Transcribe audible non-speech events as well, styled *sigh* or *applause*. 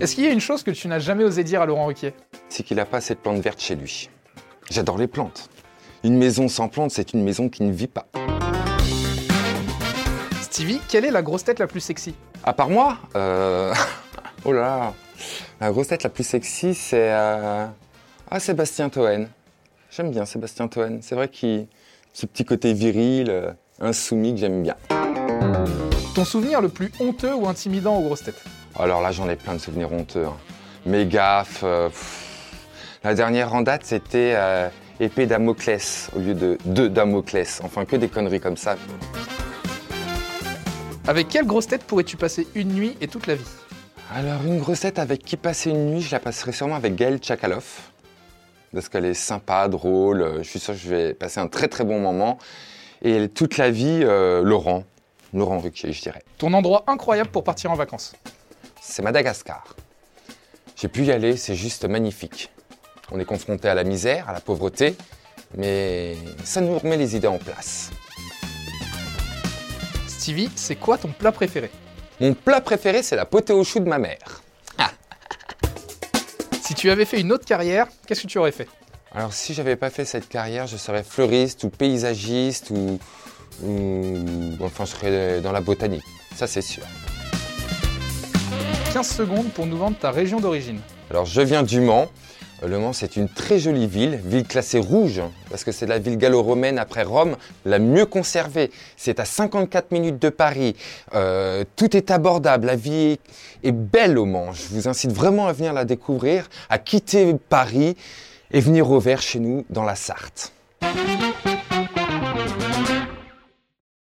Est-ce qu'il y a une chose que tu n'as jamais osé dire à Laurent Ruquier? C'est qu'il n'a pas assez de plantes vertes chez lui. J'adore les plantes. Une maison sans plantes, c'est une maison qui ne vit pas. Stevie, quelle est la grosse tête la plus sexy? À part moi euh... *laughs* Oh là là La grosse tête la plus sexy, c'est... euh, Ah, Sébastien Toen. J'aime bien Sébastien Toen. C'est vrai qu'il... Ce petit côté viril, euh, insoumis que j'aime bien. Ton souvenir le plus honteux ou intimidant aux grosses têtes? Alors là, j'en ai plein de souvenirs honteux. hein. Mes gaffes. euh. La dernière en date, c'était euh, épée Damoclès au lieu de deux Damoclès. Enfin, que des conneries comme ça. Avec quelle grosse tête pourrais-tu passer une nuit et toute la vie? Alors, une grossette avec qui passer une nuit, je la passerai sûrement avec Gaëlle Tchakaloff. Parce qu'elle est sympa, drôle. euh, Je suis sûr que je vais passer un très très bon moment. Et toute la vie, euh, Laurent. Laurent Ruquier, je dirais. Ton endroit incroyable pour partir en vacances c'est Madagascar. J'ai pu y aller, c'est juste magnifique. On est confronté à la misère, à la pauvreté, mais ça nous remet les idées en place. Stevie, c'est quoi ton plat préféré? Mon plat préféré, c'est la potée au chou de ma mère. *laughs* Si tu avais fait une autre carrière, qu'est-ce que tu aurais fait? Alors si j'avais pas fait cette carrière, je serais fleuriste ou paysagiste ou, ou- enfin je serais dans la botanique. Ça c'est sûr. 15 secondes pour nous vendre ta région d'origine. Alors je viens du Mans. Euh, Le Mans, c'est une très jolie ville, ville classée rouge, parce que c'est la ville gallo-romaine après Rome la mieux conservée. C'est à 54 minutes de Paris. Euh, tout est abordable, la vie est, est belle au Mans. Je vous incite vraiment à venir la découvrir, à quitter Paris et venir au vert chez nous dans la Sarthe.